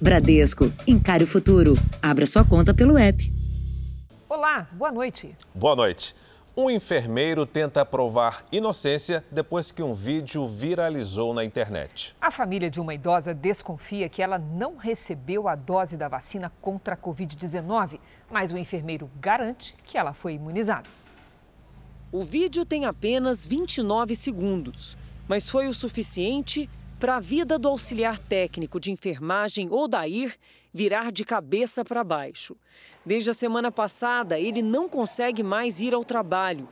Bradesco, encare o futuro. Abra sua conta pelo app. Olá, boa noite. Boa noite. Um enfermeiro tenta provar inocência depois que um vídeo viralizou na internet. A família de uma idosa desconfia que ela não recebeu a dose da vacina contra a Covid-19, mas o enfermeiro garante que ela foi imunizada. O vídeo tem apenas 29 segundos, mas foi o suficiente para a vida do auxiliar técnico de enfermagem Odair virar de cabeça para baixo. Desde a semana passada, ele não consegue mais ir ao trabalho.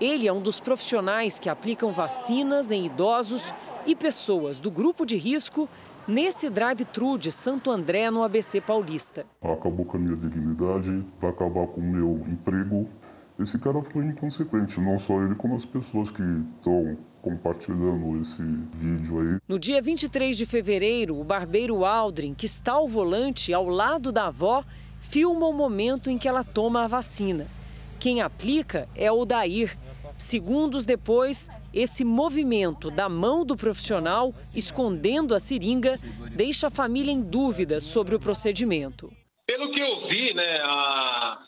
Ele é um dos profissionais que aplicam vacinas em idosos e pessoas do grupo de risco nesse drive-thru de Santo André, no ABC Paulista. Acabou com a minha dignidade, vai acabar com o meu emprego. Esse cara foi inconsequente, não só ele, como as pessoas que estão compartilhando esse vídeo aí. No dia 23 de fevereiro, o barbeiro Aldrin, que está ao volante ao lado da avó, filma o momento em que ela toma a vacina. Quem aplica é o Dair. Segundos depois, esse movimento da mão do profissional escondendo a seringa deixa a família em dúvida sobre o procedimento. Pelo que eu vi, né, a,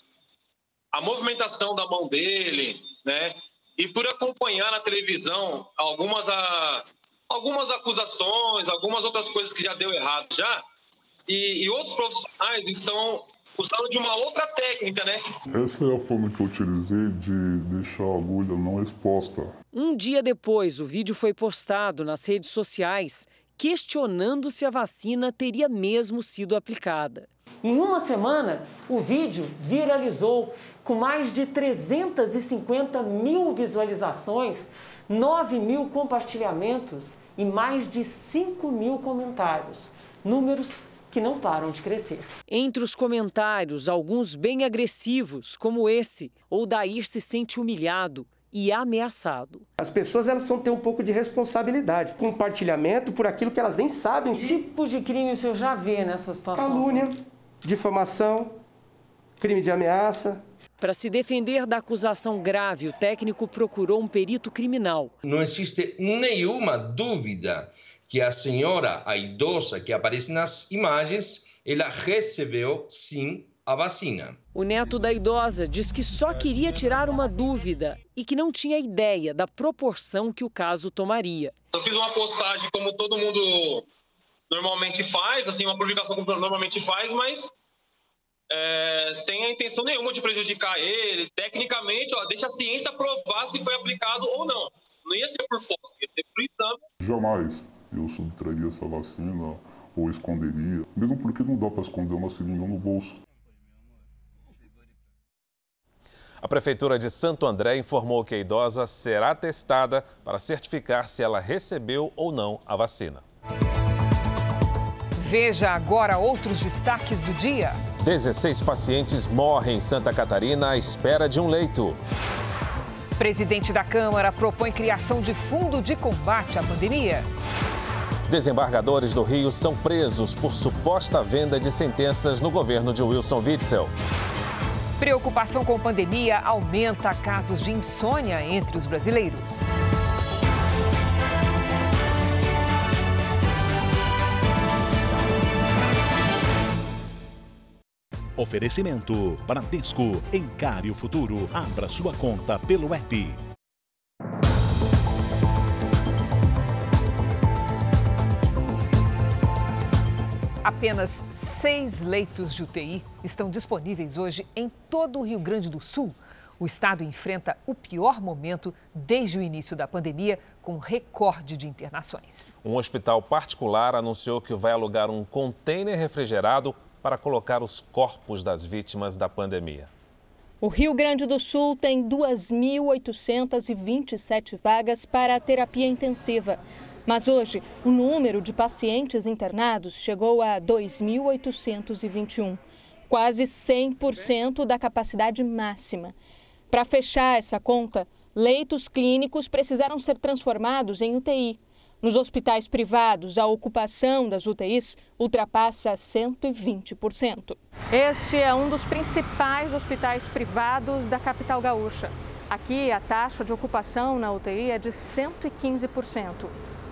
a movimentação da mão dele, né, e por acompanhar na televisão algumas, a, algumas acusações, algumas outras coisas que já deu errado já, e, e outros profissionais estão usando de uma outra técnica, né? Essa é a forma que eu utilizei de deixar a agulha não exposta. Um dia depois, o vídeo foi postado nas redes sociais questionando se a vacina teria mesmo sido aplicada. Em uma semana, o vídeo viralizou com mais de 350 mil visualizações, 9 mil compartilhamentos e mais de 5 mil comentários. Números que não param de crescer. Entre os comentários, alguns bem agressivos, como esse, ou Dair se sente humilhado e ameaçado. As pessoas elas vão ter um pouco de responsabilidade, compartilhamento por aquilo que elas nem sabem. Que tipo de crime o senhor já vê nessa situação? Calúnia, difamação, crime de ameaça, para se defender da acusação grave, o técnico procurou um perito criminal. Não existe nenhuma dúvida que a senhora, a idosa que aparece nas imagens, ela recebeu sim a vacina. O neto da idosa diz que só queria tirar uma dúvida e que não tinha ideia da proporção que o caso tomaria. Eu fiz uma postagem como todo mundo normalmente faz, assim, uma publicação como normalmente faz, mas é, sem a intenção nenhuma de prejudicar ele. Tecnicamente, ó, deixa a ciência provar se foi aplicado ou não. Não ia ser por foto, ia ser por exame. Jamais eu subtrairia essa vacina ou esconderia, mesmo porque não dá para esconder uma seringa no bolso. A Prefeitura de Santo André informou que a idosa será testada para certificar se ela recebeu ou não a vacina. Veja agora outros destaques do dia. 16 pacientes morrem em Santa Catarina à espera de um leito. Presidente da Câmara propõe criação de fundo de combate à pandemia. Desembargadores do Rio são presos por suposta venda de sentenças no governo de Wilson Witzel. Preocupação com pandemia aumenta casos de insônia entre os brasileiros. Oferecimento Bradesco. Encare o futuro. Abra sua conta pelo app. Apenas seis leitos de UTI estão disponíveis hoje em todo o Rio Grande do Sul. O estado enfrenta o pior momento desde o início da pandemia, com recorde de internações. Um hospital particular anunciou que vai alugar um container refrigerado para colocar os corpos das vítimas da pandemia. O Rio Grande do Sul tem 2.827 vagas para a terapia intensiva. Mas hoje, o número de pacientes internados chegou a 2.821, quase 100% da capacidade máxima. Para fechar essa conta, leitos clínicos precisaram ser transformados em UTI. Nos hospitais privados, a ocupação das UTIs ultrapassa 120%. Este é um dos principais hospitais privados da capital gaúcha. Aqui, a taxa de ocupação na UTI é de 115%.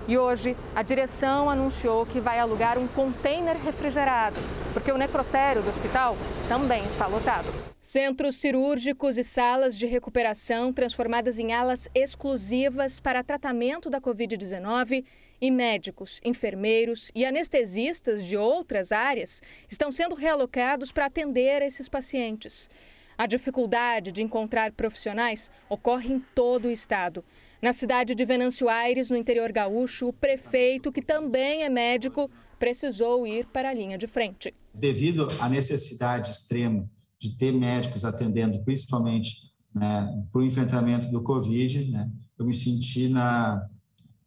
E hoje, a direção anunciou que vai alugar um container refrigerado, porque o necrotério do hospital também está lotado. Centros cirúrgicos e salas de recuperação transformadas em alas exclusivas para tratamento da Covid-19 e médicos, enfermeiros e anestesistas de outras áreas estão sendo realocados para atender esses pacientes. A dificuldade de encontrar profissionais ocorre em todo o estado. Na cidade de Venâncio Aires, no interior gaúcho, o prefeito, que também é médico, precisou ir para a linha de frente. Devido à necessidade extrema de ter médicos atendendo, principalmente né, para o enfrentamento do Covid, né, eu me senti na,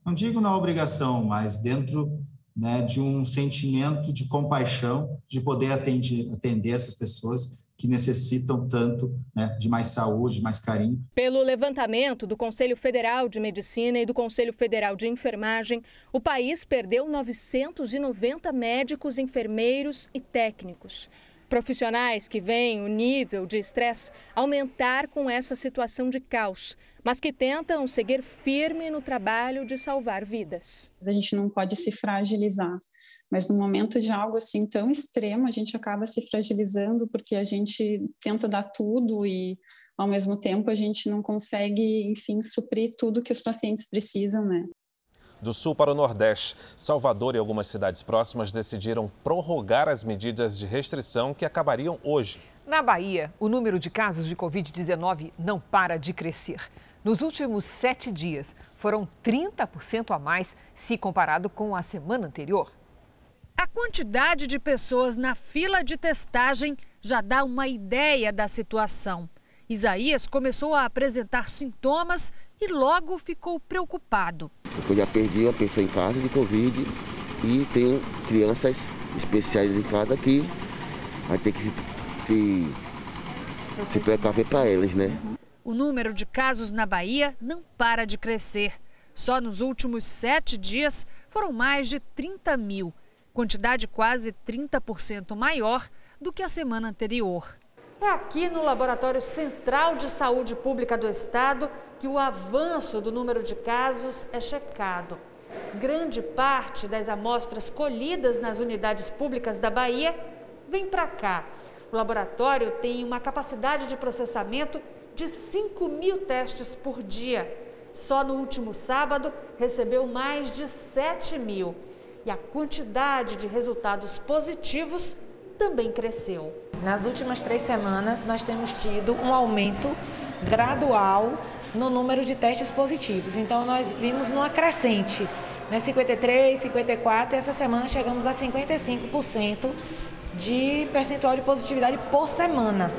não digo na obrigação, mas dentro né, de um sentimento de compaixão de poder atender, atender essas pessoas que necessitam tanto né, de mais saúde, mais carinho. Pelo levantamento do Conselho Federal de Medicina e do Conselho Federal de Enfermagem, o país perdeu 990 médicos, enfermeiros e técnicos. Profissionais que veem o nível de estresse aumentar com essa situação de caos, mas que tentam seguir firme no trabalho de salvar vidas. A gente não pode se fragilizar. Mas no momento de algo assim tão extremo, a gente acaba se fragilizando porque a gente tenta dar tudo e ao mesmo tempo a gente não consegue, enfim, suprir tudo que os pacientes precisam, né? Do sul para o nordeste, Salvador e algumas cidades próximas decidiram prorrogar as medidas de restrição que acabariam hoje. Na Bahia, o número de casos de Covid-19 não para de crescer. Nos últimos sete dias, foram 30% a mais se comparado com a semana anterior. Quantidade de pessoas na fila de testagem já dá uma ideia da situação. Isaías começou a apresentar sintomas e logo ficou preocupado. Eu já perdi uma pessoa em casa de Covid e tenho crianças especiais em casa que vai ter que se, se precaver para eles, né? O número de casos na Bahia não para de crescer. Só nos últimos sete dias foram mais de 30 mil quantidade quase 30% maior do que a semana anterior. É aqui no Laboratório Central de Saúde Pública do Estado que o avanço do número de casos é checado. Grande parte das amostras colhidas nas unidades públicas da Bahia vem para cá. O laboratório tem uma capacidade de processamento de 5 mil testes por dia. Só no último sábado recebeu mais de 7 mil e a quantidade de resultados positivos também cresceu. Nas últimas três semanas, nós temos tido um aumento gradual no número de testes positivos. Então, nós vimos numa crescente, né? 53, 54, e essa semana chegamos a 55% de percentual de positividade por semana.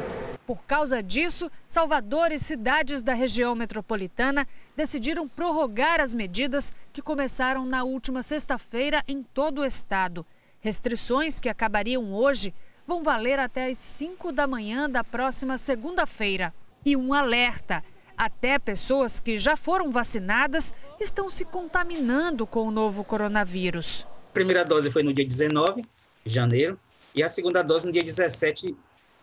Por causa disso, Salvador e cidades da região metropolitana decidiram prorrogar as medidas que começaram na última sexta-feira em todo o estado. Restrições que acabariam hoje vão valer até as 5 da manhã da próxima segunda-feira. E um alerta: até pessoas que já foram vacinadas estão se contaminando com o novo coronavírus. A primeira dose foi no dia 19 de janeiro e a segunda dose no dia 17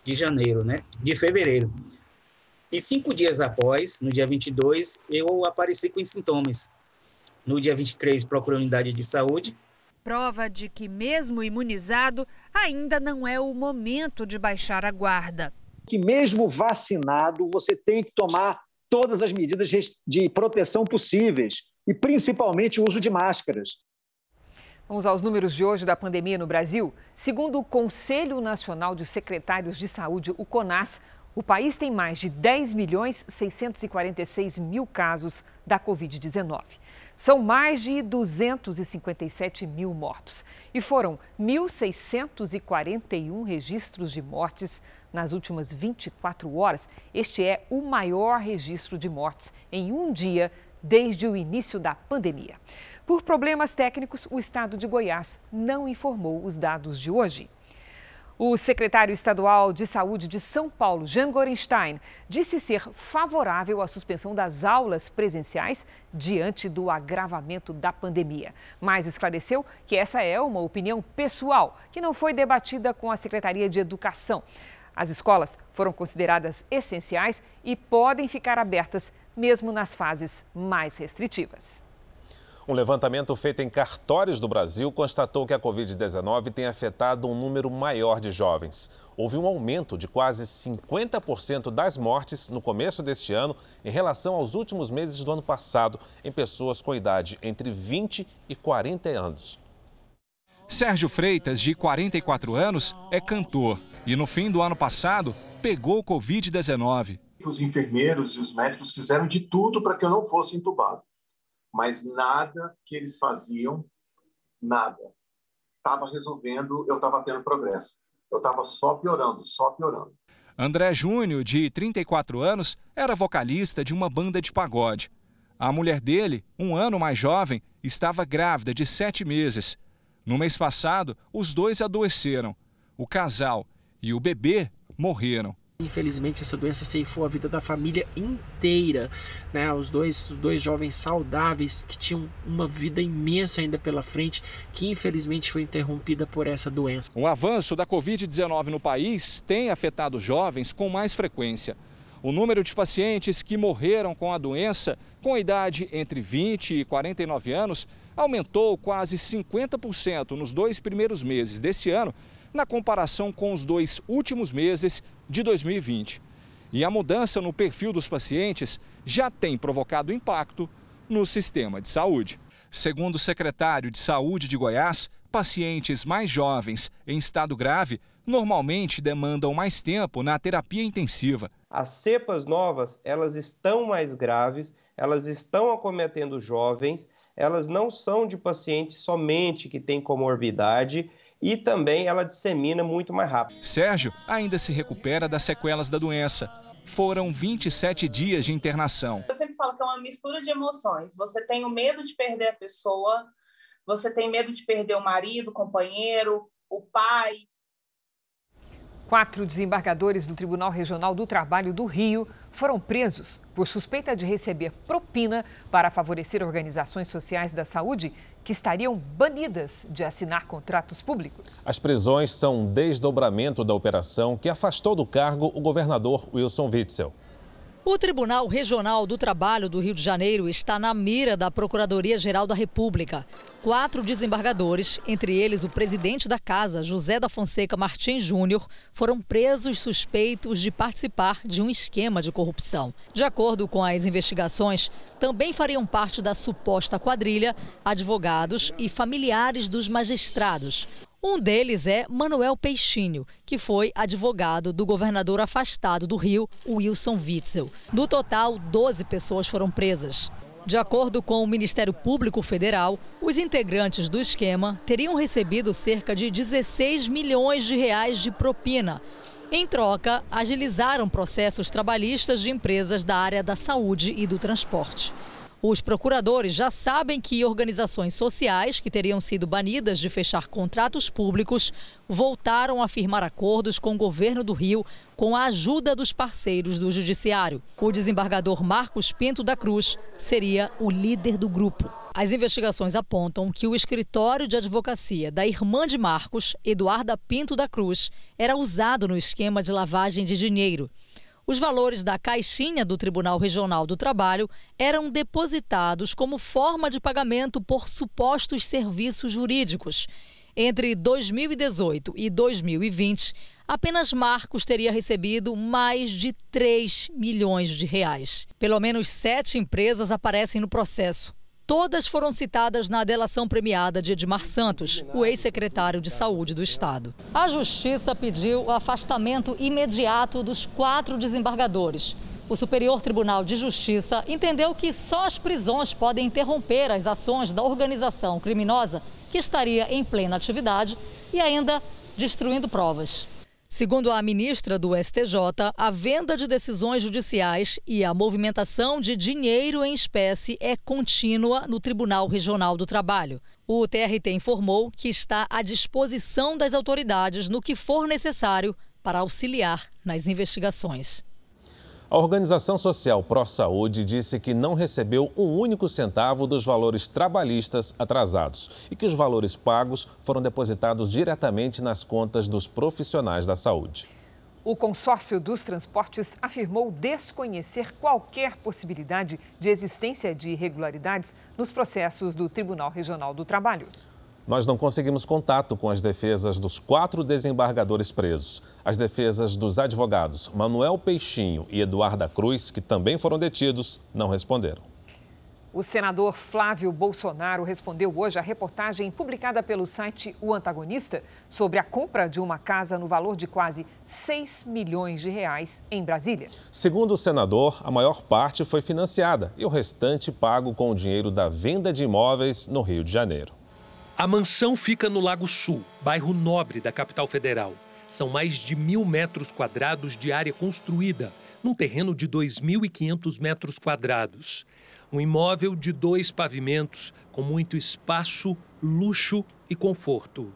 de janeiro, né? De fevereiro. E cinco dias após, no dia 22, eu apareci com sintomas. No dia 23, procurei a unidade de saúde. Prova de que, mesmo imunizado, ainda não é o momento de baixar a guarda. Que, mesmo vacinado, você tem que tomar todas as medidas de proteção possíveis e, principalmente, o uso de máscaras. Vamos aos números de hoje da pandemia no Brasil. Segundo o Conselho Nacional de Secretários de Saúde, o CONAS, o país tem mais de 10 milhões 646 mil casos da Covid-19. São mais de 257 mil mortos. E foram 1.641 registros de mortes nas últimas 24 horas. Este é o maior registro de mortes em um dia desde o início da pandemia. Por problemas técnicos, o estado de Goiás não informou os dados de hoje. O secretário estadual de Saúde de São Paulo, Jean Gorenstein, disse ser favorável à suspensão das aulas presenciais diante do agravamento da pandemia. Mas esclareceu que essa é uma opinião pessoal, que não foi debatida com a Secretaria de Educação. As escolas foram consideradas essenciais e podem ficar abertas mesmo nas fases mais restritivas. Um levantamento feito em cartórios do Brasil constatou que a Covid-19 tem afetado um número maior de jovens. Houve um aumento de quase 50% das mortes no começo deste ano em relação aos últimos meses do ano passado em pessoas com idade entre 20 e 40 anos. Sérgio Freitas, de 44 anos, é cantor e no fim do ano passado pegou Covid-19. Os enfermeiros e os médicos fizeram de tudo para que eu não fosse entubado, mas nada que eles faziam, nada, estava resolvendo, eu estava tendo progresso. Eu estava só piorando, só piorando. André Júnior, de 34 anos, era vocalista de uma banda de pagode. A mulher dele, um ano mais jovem, estava grávida de sete meses. No mês passado, os dois adoeceram. O casal e o bebê morreram. Infelizmente, essa doença ceifou a vida da família inteira. Né? Os, dois, os dois jovens saudáveis que tinham uma vida imensa ainda pela frente, que infelizmente foi interrompida por essa doença. O avanço da Covid-19 no país tem afetado jovens com mais frequência. O número de pacientes que morreram com a doença com idade entre 20 e 49 anos aumentou quase 50% nos dois primeiros meses deste ano, na comparação com os dois últimos meses de 2020. E a mudança no perfil dos pacientes já tem provocado impacto no sistema de saúde. Segundo o secretário de Saúde de Goiás, pacientes mais jovens em estado grave normalmente demandam mais tempo na terapia intensiva. As cepas novas, elas estão mais graves, elas estão acometendo jovens, elas não são de pacientes somente que têm comorbidade e também ela dissemina muito mais rápido. Sérgio ainda se recupera das sequelas da doença. Foram 27 dias de internação. Eu sempre falo que é uma mistura de emoções. Você tem o medo de perder a pessoa, você tem medo de perder o marido, o companheiro, o pai, Quatro desembargadores do Tribunal Regional do Trabalho do Rio foram presos por suspeita de receber propina para favorecer organizações sociais da saúde que estariam banidas de assinar contratos públicos. As prisões são um desdobramento da operação que afastou do cargo o governador Wilson Witzel. O Tribunal Regional do Trabalho do Rio de Janeiro está na mira da Procuradoria-Geral da República. Quatro desembargadores, entre eles o presidente da casa, José da Fonseca Martins Júnior, foram presos suspeitos de participar de um esquema de corrupção. De acordo com as investigações, também fariam parte da suposta quadrilha advogados e familiares dos magistrados. Um deles é Manuel Peixinho, que foi advogado do governador afastado do Rio, Wilson Witzel. No total, 12 pessoas foram presas. De acordo com o Ministério Público Federal, os integrantes do esquema teriam recebido cerca de 16 milhões de reais de propina. Em troca, agilizaram processos trabalhistas de empresas da área da saúde e do transporte. Os procuradores já sabem que organizações sociais que teriam sido banidas de fechar contratos públicos voltaram a firmar acordos com o governo do Rio com a ajuda dos parceiros do Judiciário. O desembargador Marcos Pinto da Cruz seria o líder do grupo. As investigações apontam que o escritório de advocacia da irmã de Marcos, Eduarda Pinto da Cruz, era usado no esquema de lavagem de dinheiro. Os valores da caixinha do Tribunal Regional do Trabalho eram depositados como forma de pagamento por supostos serviços jurídicos. Entre 2018 e 2020, apenas Marcos teria recebido mais de 3 milhões de reais. Pelo menos sete empresas aparecem no processo. Todas foram citadas na delação premiada de Edmar Santos, o ex-secretário de Saúde do Estado. A Justiça pediu o afastamento imediato dos quatro desembargadores. O Superior Tribunal de Justiça entendeu que só as prisões podem interromper as ações da organização criminosa que estaria em plena atividade e ainda destruindo provas. Segundo a ministra do STJ, a venda de decisões judiciais e a movimentação de dinheiro em espécie é contínua no Tribunal Regional do Trabalho. O TRT informou que está à disposição das autoridades no que for necessário para auxiliar nas investigações. A organização social Pró Saúde disse que não recebeu um único centavo dos valores trabalhistas atrasados e que os valores pagos foram depositados diretamente nas contas dos profissionais da saúde. O consórcio dos transportes afirmou desconhecer qualquer possibilidade de existência de irregularidades nos processos do Tribunal Regional do Trabalho. Nós não conseguimos contato com as defesas dos quatro desembargadores presos. As defesas dos advogados Manuel Peixinho e Eduarda Cruz, que também foram detidos, não responderam. O senador Flávio Bolsonaro respondeu hoje à reportagem publicada pelo site O Antagonista sobre a compra de uma casa no valor de quase 6 milhões de reais em Brasília. Segundo o senador, a maior parte foi financiada e o restante pago com o dinheiro da venda de imóveis no Rio de Janeiro. A mansão fica no Lago Sul, bairro nobre da capital federal. São mais de mil metros quadrados de área construída, num terreno de 2.500 metros quadrados. Um imóvel de dois pavimentos, com muito espaço, luxo e conforto.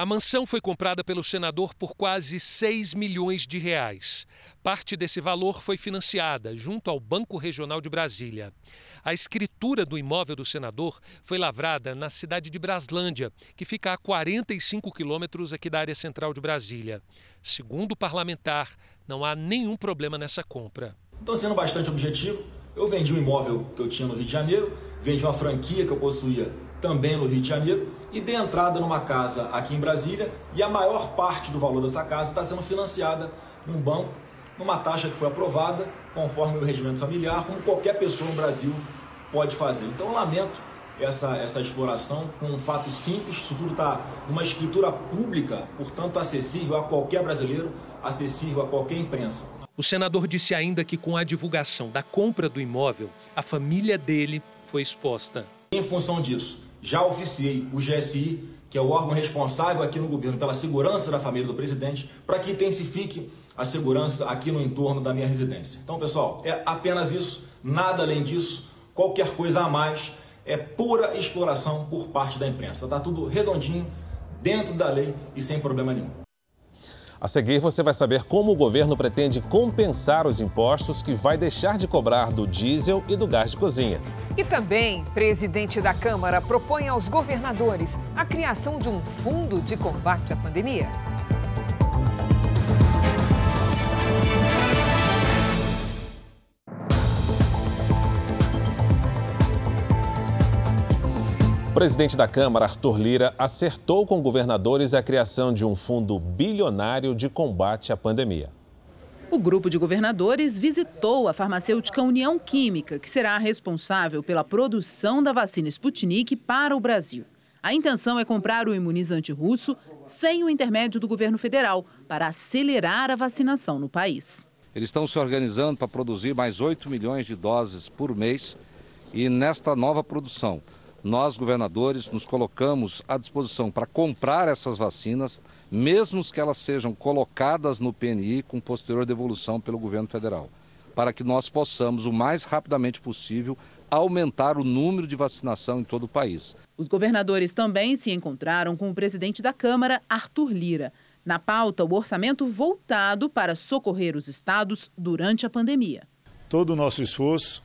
A mansão foi comprada pelo senador por quase 6 milhões de reais. Parte desse valor foi financiada junto ao Banco Regional de Brasília. A escritura do imóvel do senador foi lavrada na cidade de Braslândia, que fica a 45 quilômetros aqui da área central de Brasília. Segundo o parlamentar, não há nenhum problema nessa compra. Estou sendo bastante objetivo eu vendi um imóvel que eu tinha no Rio de Janeiro, vendi uma franquia que eu possuía também no Rio de Janeiro e dei entrada numa casa aqui em Brasília e a maior parte do valor dessa casa está sendo financiada num banco, numa taxa que foi aprovada conforme o regimento familiar, como qualquer pessoa no Brasil pode fazer. Então eu lamento essa, essa exploração com um fato simples, isso tudo está numa escritura pública, portanto acessível a qualquer brasileiro, acessível a qualquer imprensa. O senador disse ainda que, com a divulgação da compra do imóvel, a família dele foi exposta. Em função disso, já oficiei o GSI, que é o órgão responsável aqui no governo pela segurança da família do presidente, para que intensifique a segurança aqui no entorno da minha residência. Então, pessoal, é apenas isso, nada além disso, qualquer coisa a mais é pura exploração por parte da imprensa. Está tudo redondinho, dentro da lei e sem problema nenhum. A seguir, você vai saber como o governo pretende compensar os impostos que vai deixar de cobrar do diesel e do gás de cozinha. E também, presidente da Câmara propõe aos governadores a criação de um fundo de combate à pandemia. Presidente da Câmara, Arthur Lira, acertou com governadores a criação de um fundo bilionário de combate à pandemia. O grupo de governadores visitou a farmacêutica União Química, que será responsável pela produção da vacina Sputnik para o Brasil. A intenção é comprar o imunizante russo sem o intermédio do governo federal, para acelerar a vacinação no país. Eles estão se organizando para produzir mais 8 milhões de doses por mês e nesta nova produção nós, governadores, nos colocamos à disposição para comprar essas vacinas, mesmo que elas sejam colocadas no PNI com posterior devolução pelo governo federal, para que nós possamos, o mais rapidamente possível, aumentar o número de vacinação em todo o país. Os governadores também se encontraram com o presidente da Câmara, Arthur Lira. Na pauta, o orçamento voltado para socorrer os estados durante a pandemia. Todo o nosso esforço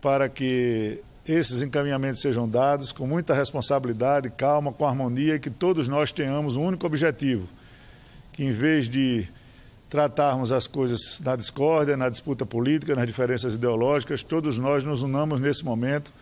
para que esses encaminhamentos sejam dados com muita responsabilidade, calma, com harmonia e que todos nós tenhamos um único objetivo, que em vez de tratarmos as coisas na discórdia, na disputa política, nas diferenças ideológicas, todos nós nos unamos nesse momento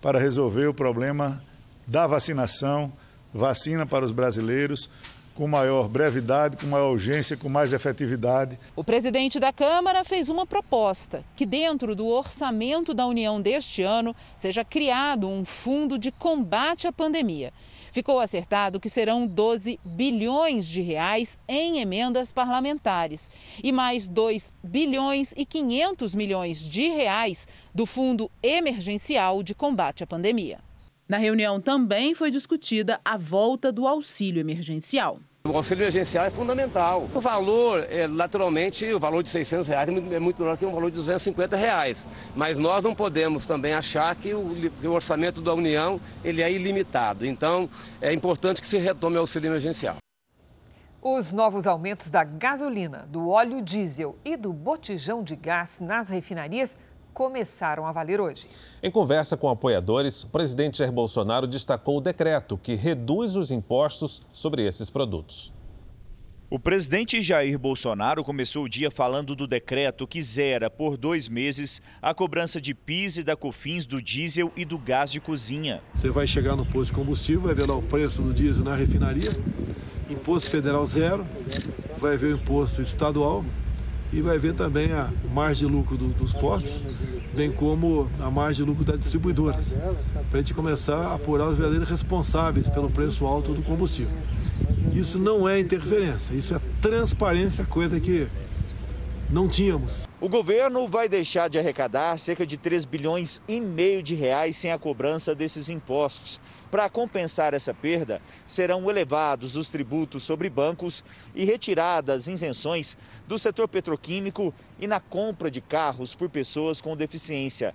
para resolver o problema da vacinação, vacina para os brasileiros, com maior brevidade, com maior urgência, com mais efetividade. O presidente da Câmara fez uma proposta que, dentro do orçamento da União deste ano, seja criado um fundo de combate à pandemia. Ficou acertado que serão 12 bilhões de reais em emendas parlamentares e mais 2 bilhões e 500 milhões de reais do Fundo Emergencial de Combate à Pandemia. Na reunião também foi discutida a volta do auxílio emergencial. O auxílio emergencial é fundamental. O valor, é, naturalmente, o valor de 600 reais é muito, é muito menor que um valor de 250 reais. Mas nós não podemos também achar que o, que o orçamento da União ele é ilimitado. Então, é importante que se retome o auxílio emergencial. Os novos aumentos da gasolina, do óleo diesel e do botijão de gás nas refinarias começaram a valer hoje. Em conversa com apoiadores, o presidente Jair Bolsonaro destacou o decreto que reduz os impostos sobre esses produtos. O presidente Jair Bolsonaro começou o dia falando do decreto que zera por dois meses a cobrança de PIS e da COFINS do diesel e do gás de cozinha. Você vai chegar no posto de combustível, vai ver lá o preço do diesel na refinaria, imposto federal zero, vai ver o imposto estadual e vai ver também a margem de lucro do, dos postos, bem como a margem de lucro das distribuidoras, para a gente começar a apurar os verdadeiros responsáveis pelo preço alto do combustível. Isso não é interferência, isso é transparência, coisa que não tínhamos. O governo vai deixar de arrecadar cerca de 3 bilhões e meio de reais sem a cobrança desses impostos. Para compensar essa perda, serão elevados os tributos sobre bancos e retiradas isenções do setor petroquímico e na compra de carros por pessoas com deficiência.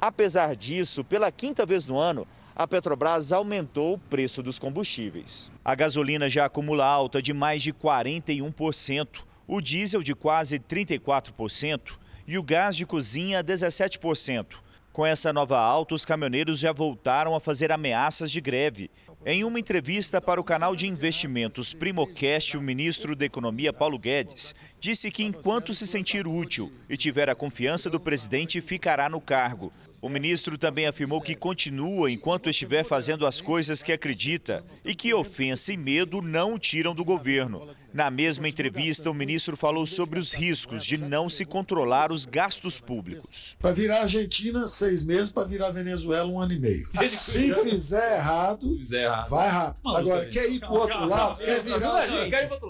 Apesar disso, pela quinta vez no ano, a Petrobras aumentou o preço dos combustíveis. A gasolina já acumula alta de mais de 41%, o diesel de quase 34% e o gás de cozinha 17%. Com essa nova alta, os caminhoneiros já voltaram a fazer ameaças de greve. Em uma entrevista para o canal de investimentos Primocast, o ministro da Economia, Paulo Guedes, disse que enquanto se sentir útil e tiver a confiança do presidente, ficará no cargo. O ministro também afirmou que continua enquanto estiver fazendo as coisas que acredita e que ofensa e medo não o tiram do governo. Na mesma entrevista, o ministro falou sobre os riscos de não se controlar os gastos públicos. Para virar Argentina, seis meses, para virar Venezuela, um ano e meio. Se fizer errado, vai rápido. Agora, quer ir para o outro lado, quer virar,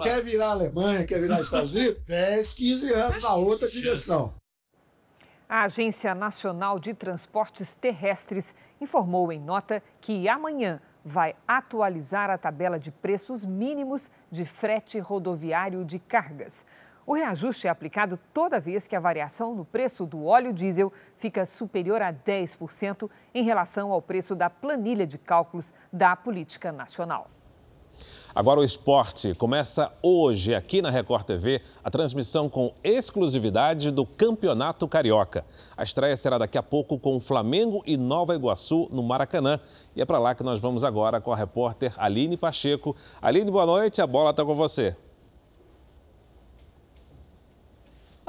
quer virar Alemanha, quer virar Estados Unidos, 10, 15 anos na outra direção. A Agência Nacional de Transportes Terrestres informou em nota que amanhã vai atualizar a tabela de preços mínimos de frete rodoviário de cargas. O reajuste é aplicado toda vez que a variação no preço do óleo diesel fica superior a 10% em relação ao preço da planilha de cálculos da Política Nacional. Agora o esporte começa hoje aqui na Record TV a transmissão com exclusividade do Campeonato Carioca. A estreia será daqui a pouco com Flamengo e Nova Iguaçu no Maracanã. E é para lá que nós vamos agora com a repórter Aline Pacheco. Aline, boa noite, a bola está com você.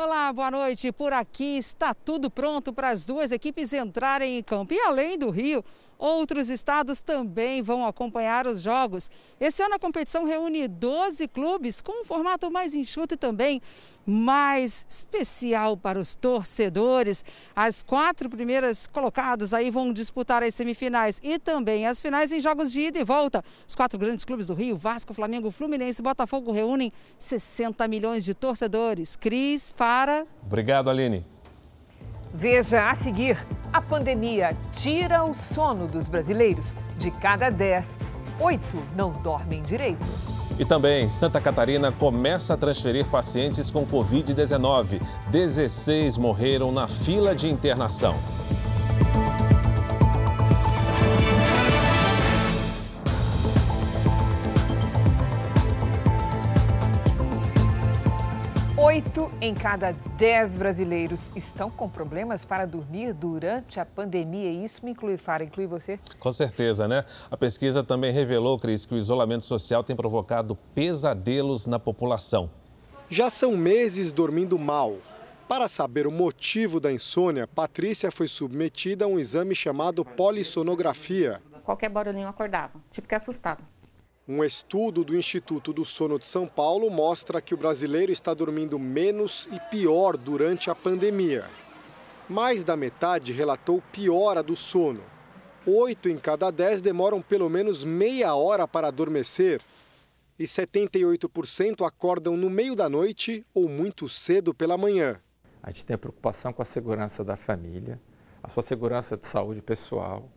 Olá, boa noite. Por aqui está tudo pronto para as duas equipes entrarem em campo. E além do Rio, Outros estados também vão acompanhar os jogos. Esse ano a competição reúne 12 clubes com um formato mais enxuto e também mais especial para os torcedores. As quatro primeiras colocadas aí vão disputar as semifinais e também as finais em jogos de ida e volta. Os quatro grandes clubes do Rio, Vasco, Flamengo, Fluminense e Botafogo reúnem 60 milhões de torcedores. Cris, Fara. Obrigado, Aline. Veja a seguir: a pandemia tira o sono dos brasileiros. De cada 10, 8 não dormem direito. E também, Santa Catarina começa a transferir pacientes com Covid-19. 16 morreram na fila de internação. Oito em cada dez brasileiros estão com problemas para dormir durante a pandemia. E isso me inclui, Fara, inclui você? Com certeza, né? A pesquisa também revelou, Cris, que o isolamento social tem provocado pesadelos na população. Já são meses dormindo mal. Para saber o motivo da insônia, Patrícia foi submetida a um exame chamado polissonografia. Qualquer barulhinho acordava, tipo que assustava. Um estudo do Instituto do Sono de São Paulo mostra que o brasileiro está dormindo menos e pior durante a pandemia. Mais da metade relatou piora do sono. Oito em cada dez demoram pelo menos meia hora para adormecer. E 78% acordam no meio da noite ou muito cedo pela manhã. A gente tem a preocupação com a segurança da família, a sua segurança de saúde pessoal.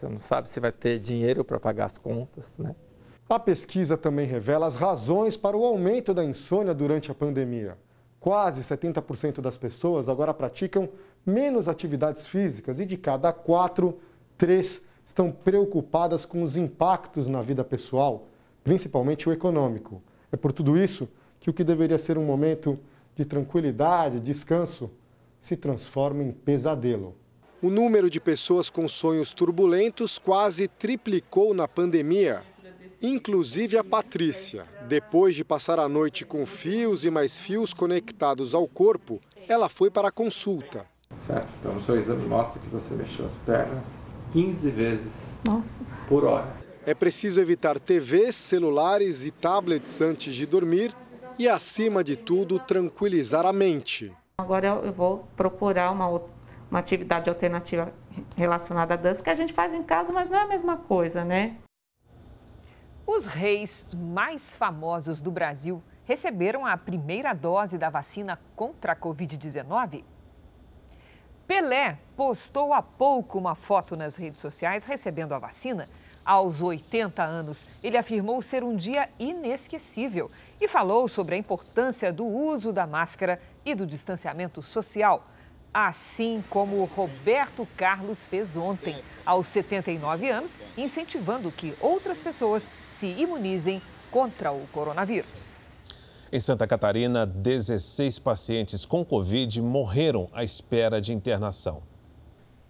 Você não sabe se vai ter dinheiro para pagar as contas, né? A pesquisa também revela as razões para o aumento da insônia durante a pandemia. Quase 70% das pessoas agora praticam menos atividades físicas e de cada quatro, três estão preocupadas com os impactos na vida pessoal, principalmente o econômico. É por tudo isso que o que deveria ser um momento de tranquilidade, descanso, se transforma em pesadelo. O número de pessoas com sonhos turbulentos quase triplicou na pandemia. Inclusive a Patrícia. Depois de passar a noite com fios e mais fios conectados ao corpo, ela foi para a consulta. Certo, então o seu exame mostra que você mexeu as pernas 15 vezes Nossa. por hora. É preciso evitar TVs, celulares e tablets antes de dormir e, acima de tudo, tranquilizar a mente. Agora eu vou procurar uma, uma atividade alternativa relacionada à dança que a gente faz em casa, mas não é a mesma coisa, né? Os reis mais famosos do Brasil receberam a primeira dose da vacina contra a Covid-19 Pelé postou há pouco uma foto nas redes sociais recebendo a vacina. Aos 80 anos, ele afirmou ser um dia inesquecível e falou sobre a importância do uso da máscara e do distanciamento social. Assim como Roberto Carlos fez ontem, aos 79 anos, incentivando que outras pessoas se imunizem contra o coronavírus. Em Santa Catarina, 16 pacientes com Covid morreram à espera de internação.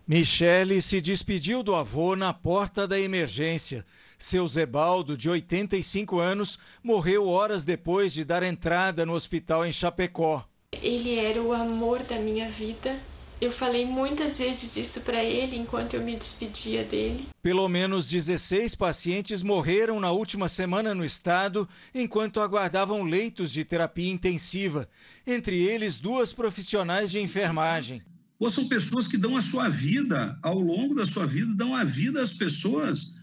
Michele se despediu do avô na porta da emergência. Seu Zebaldo, de 85 anos, morreu horas depois de dar entrada no hospital em Chapecó. Ele era o amor da minha vida eu falei muitas vezes isso para ele enquanto eu me despedia dele. Pelo menos 16 pacientes morreram na última semana no estado enquanto aguardavam leitos de terapia intensiva, entre eles duas profissionais de enfermagem. Ou são pessoas que dão a sua vida, ao longo da sua vida, dão a vida às pessoas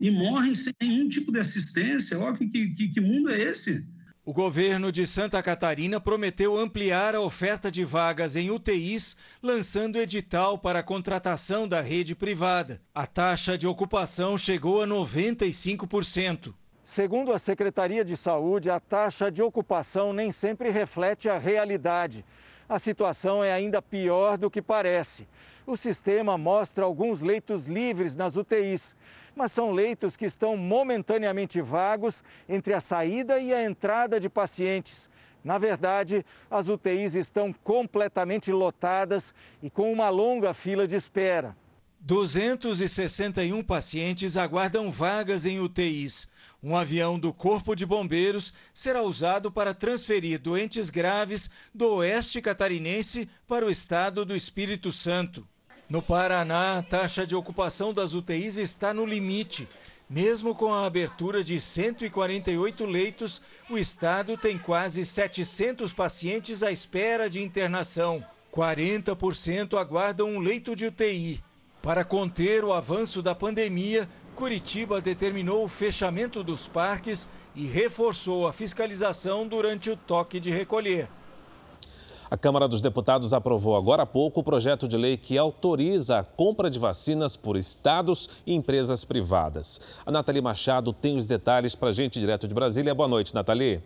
e morrem sem nenhum tipo de assistência. Olha que, que, que mundo é esse? O governo de Santa Catarina prometeu ampliar a oferta de vagas em UTIs, lançando edital para a contratação da rede privada. A taxa de ocupação chegou a 95%. Segundo a Secretaria de Saúde, a taxa de ocupação nem sempre reflete a realidade. A situação é ainda pior do que parece. O sistema mostra alguns leitos livres nas UTIs, mas são leitos que estão momentaneamente vagos entre a saída e a entrada de pacientes. Na verdade, as UTIs estão completamente lotadas e com uma longa fila de espera. 261 pacientes aguardam vagas em UTIs. Um avião do Corpo de Bombeiros será usado para transferir doentes graves do oeste catarinense para o estado do Espírito Santo. No Paraná, a taxa de ocupação das UTIs está no limite. Mesmo com a abertura de 148 leitos, o estado tem quase 700 pacientes à espera de internação. 40% aguardam um leito de UTI. Para conter o avanço da pandemia, Curitiba determinou o fechamento dos parques e reforçou a fiscalização durante o toque de recolher. A Câmara dos Deputados aprovou agora há pouco o projeto de lei que autoriza a compra de vacinas por estados e empresas privadas. A Nathalie Machado tem os detalhes para a gente direto de Brasília. Boa noite, Nathalie.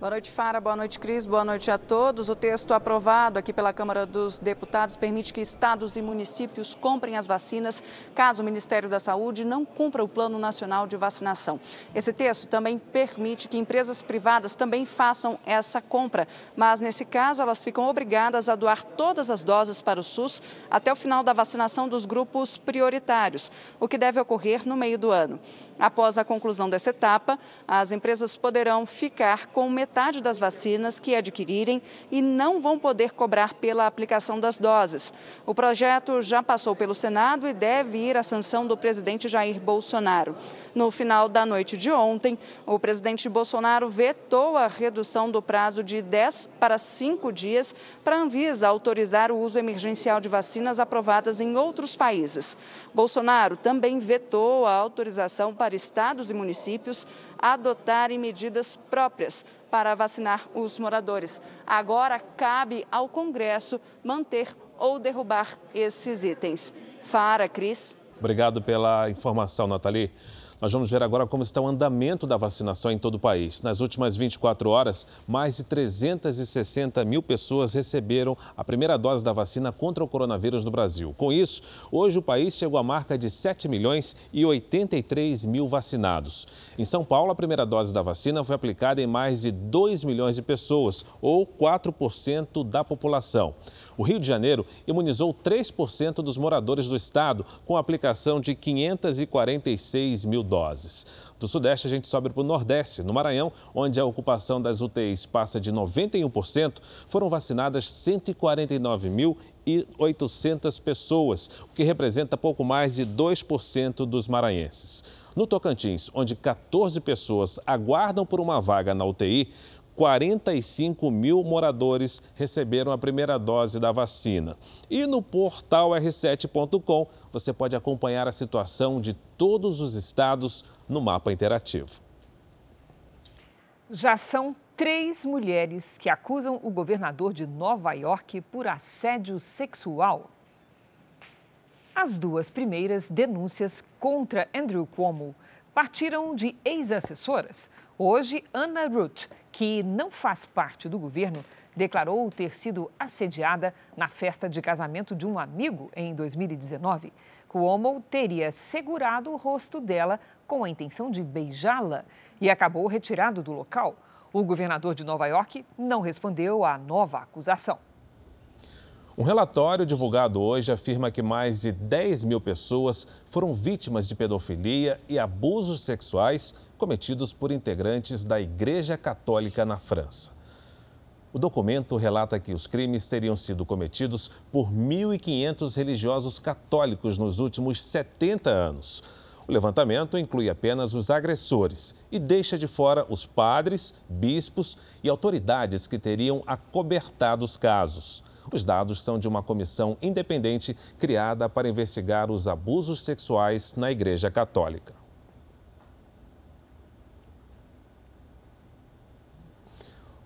Boa noite, Fara. Boa noite, Cris. Boa noite a todos. O texto aprovado aqui pela Câmara dos Deputados permite que estados e municípios comprem as vacinas caso o Ministério da Saúde não cumpra o Plano Nacional de Vacinação. Esse texto também permite que empresas privadas também façam essa compra, mas nesse caso elas ficam obrigadas a doar todas as doses para o SUS até o final da vacinação dos grupos prioritários, o que deve ocorrer no meio do ano. Após a conclusão dessa etapa, as empresas poderão ficar com metade das vacinas que adquirirem e não vão poder cobrar pela aplicação das doses. O projeto já passou pelo Senado e deve ir à sanção do presidente Jair Bolsonaro. No final da noite de ontem, o presidente Bolsonaro vetou a redução do prazo de 10 para 5 dias para a Anvisa autorizar o uso emergencial de vacinas aprovadas em outros países. Bolsonaro também vetou a autorização para estados e municípios adotarem medidas próprias para vacinar os moradores. Agora cabe ao Congresso manter ou derrubar esses itens. Fara, Cris. Obrigado pela informação, Nathalie. Nós vamos ver agora como está o andamento da vacinação em todo o país. Nas últimas 24 horas, mais de 360 mil pessoas receberam a primeira dose da vacina contra o coronavírus no Brasil. Com isso, hoje o país chegou à marca de 7 milhões e 83 mil vacinados. Em São Paulo, a primeira dose da vacina foi aplicada em mais de 2 milhões de pessoas, ou 4% da população. O Rio de Janeiro imunizou 3% dos moradores do estado, com a aplicação de 546 mil doses. Do Sudeste, a gente sobe para o Nordeste. No Maranhão, onde a ocupação das UTIs passa de 91%, foram vacinadas 149.800 pessoas, o que representa pouco mais de 2% dos maranhenses. No Tocantins, onde 14 pessoas aguardam por uma vaga na UTI, 45 mil moradores receberam a primeira dose da vacina. E no portal r7.com você pode acompanhar a situação de todos os estados no mapa interativo. Já são três mulheres que acusam o governador de Nova York por assédio sexual. As duas primeiras denúncias contra Andrew Cuomo partiram de ex-assessoras. Hoje, Anna Ruth que não faz parte do governo, declarou ter sido assediada na festa de casamento de um amigo em 2019. Cuomo teria segurado o rosto dela com a intenção de beijá-la e acabou retirado do local. O governador de Nova York não respondeu à nova acusação. Um relatório divulgado hoje afirma que mais de 10 mil pessoas foram vítimas de pedofilia e abusos sexuais cometidos por integrantes da Igreja Católica na França. O documento relata que os crimes teriam sido cometidos por 1.500 religiosos católicos nos últimos 70 anos. O levantamento inclui apenas os agressores e deixa de fora os padres, bispos e autoridades que teriam acobertado os casos. Os dados são de uma comissão independente criada para investigar os abusos sexuais na Igreja Católica.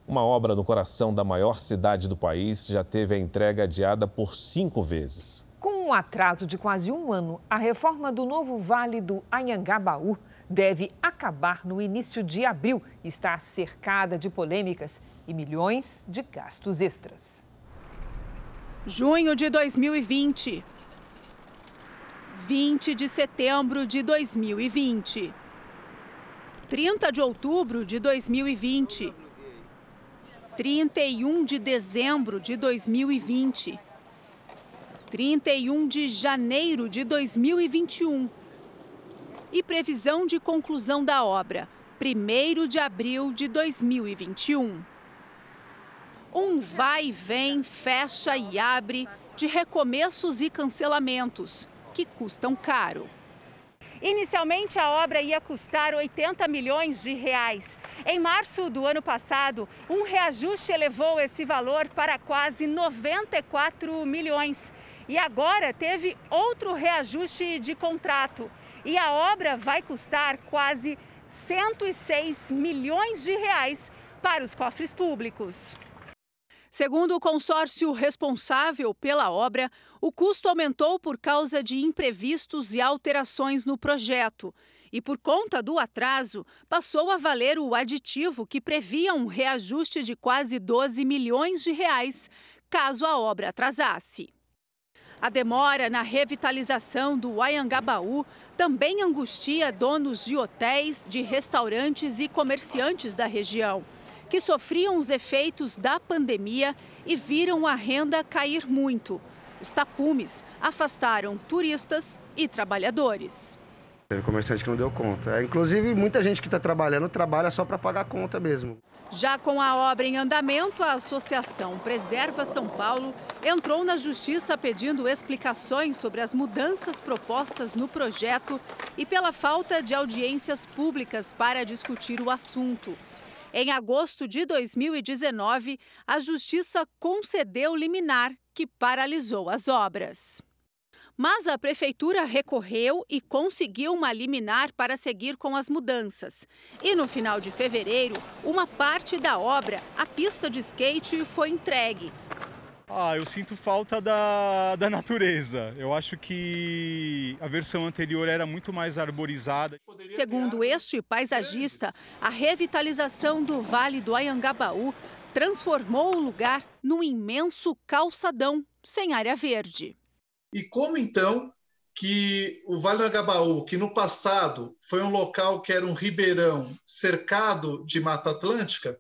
Uma obra no coração da maior cidade do país já teve a entrega adiada por cinco vezes. Com um atraso de quase um ano, a reforma do novo Vale do Anhangabaú deve acabar no início de abril. Está cercada de polêmicas e milhões de gastos extras. Junho de 2020. 20 de setembro de 2020. 30 de outubro de 2020. 31 de dezembro de 2020. 31 de janeiro de 2021. E previsão de conclusão da obra, 1 de abril de 2021 um vai e vem, fecha e abre de recomeços e cancelamentos que custam caro. Inicialmente, a obra ia custar 80 milhões de reais. Em março do ano passado, um reajuste elevou esse valor para quase 94 milhões. E agora teve outro reajuste de contrato. E a obra vai custar quase 106 milhões de reais para os cofres públicos. Segundo o consórcio responsável pela obra, o custo aumentou por causa de imprevistos e alterações no projeto. E por conta do atraso, passou a valer o aditivo que previa um reajuste de quase 12 milhões de reais caso a obra atrasasse. A demora na revitalização do Ayangabaú também angustia donos de hotéis, de restaurantes e comerciantes da região que sofriam os efeitos da pandemia e viram a renda cair muito. Os tapumes afastaram turistas e trabalhadores. Teve comerciante que não deu conta. É, inclusive, muita gente que está trabalhando trabalha só para pagar a conta mesmo. Já com a obra em andamento, a Associação Preserva São Paulo entrou na Justiça pedindo explicações sobre as mudanças propostas no projeto e pela falta de audiências públicas para discutir o assunto. Em agosto de 2019, a Justiça concedeu liminar que paralisou as obras. Mas a prefeitura recorreu e conseguiu uma liminar para seguir com as mudanças. E no final de fevereiro, uma parte da obra, a pista de skate, foi entregue. Ah, eu sinto falta da, da natureza. Eu acho que a versão anterior era muito mais arborizada. Segundo este paisagista, a revitalização do Vale do Ayangabaú transformou o lugar num imenso calçadão sem área verde. E como então que o Vale do Agabaú, que no passado foi um local que era um ribeirão cercado de Mata Atlântica,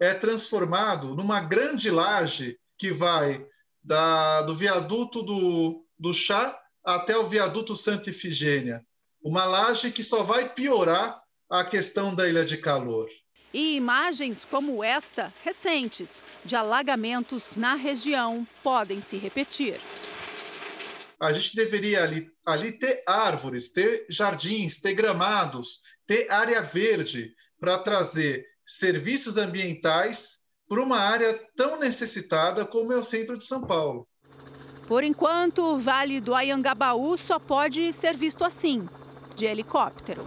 é transformado numa grande laje que vai da, do viaduto do, do Chá até o viaduto Santa Ifigênia. Uma laje que só vai piorar a questão da ilha de calor. E imagens como esta, recentes, de alagamentos na região, podem se repetir. A gente deveria ali, ali ter árvores, ter jardins, ter gramados, ter área verde para trazer serviços ambientais para uma área tão necessitada como é o centro de São Paulo. Por enquanto, o Vale do Ayangabaú só pode ser visto assim, de helicóptero.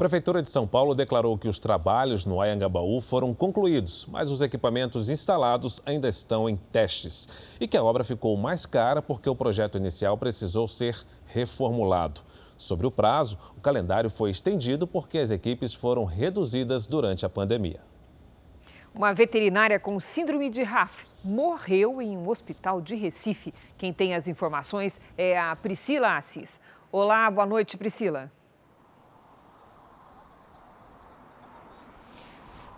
Prefeitura de São Paulo declarou que os trabalhos no Ayangabaú foram concluídos, mas os equipamentos instalados ainda estão em testes. E que a obra ficou mais cara porque o projeto inicial precisou ser reformulado. Sobre o prazo, o calendário foi estendido porque as equipes foram reduzidas durante a pandemia. Uma veterinária com síndrome de RAF morreu em um hospital de Recife. Quem tem as informações é a Priscila Assis. Olá, boa noite, Priscila.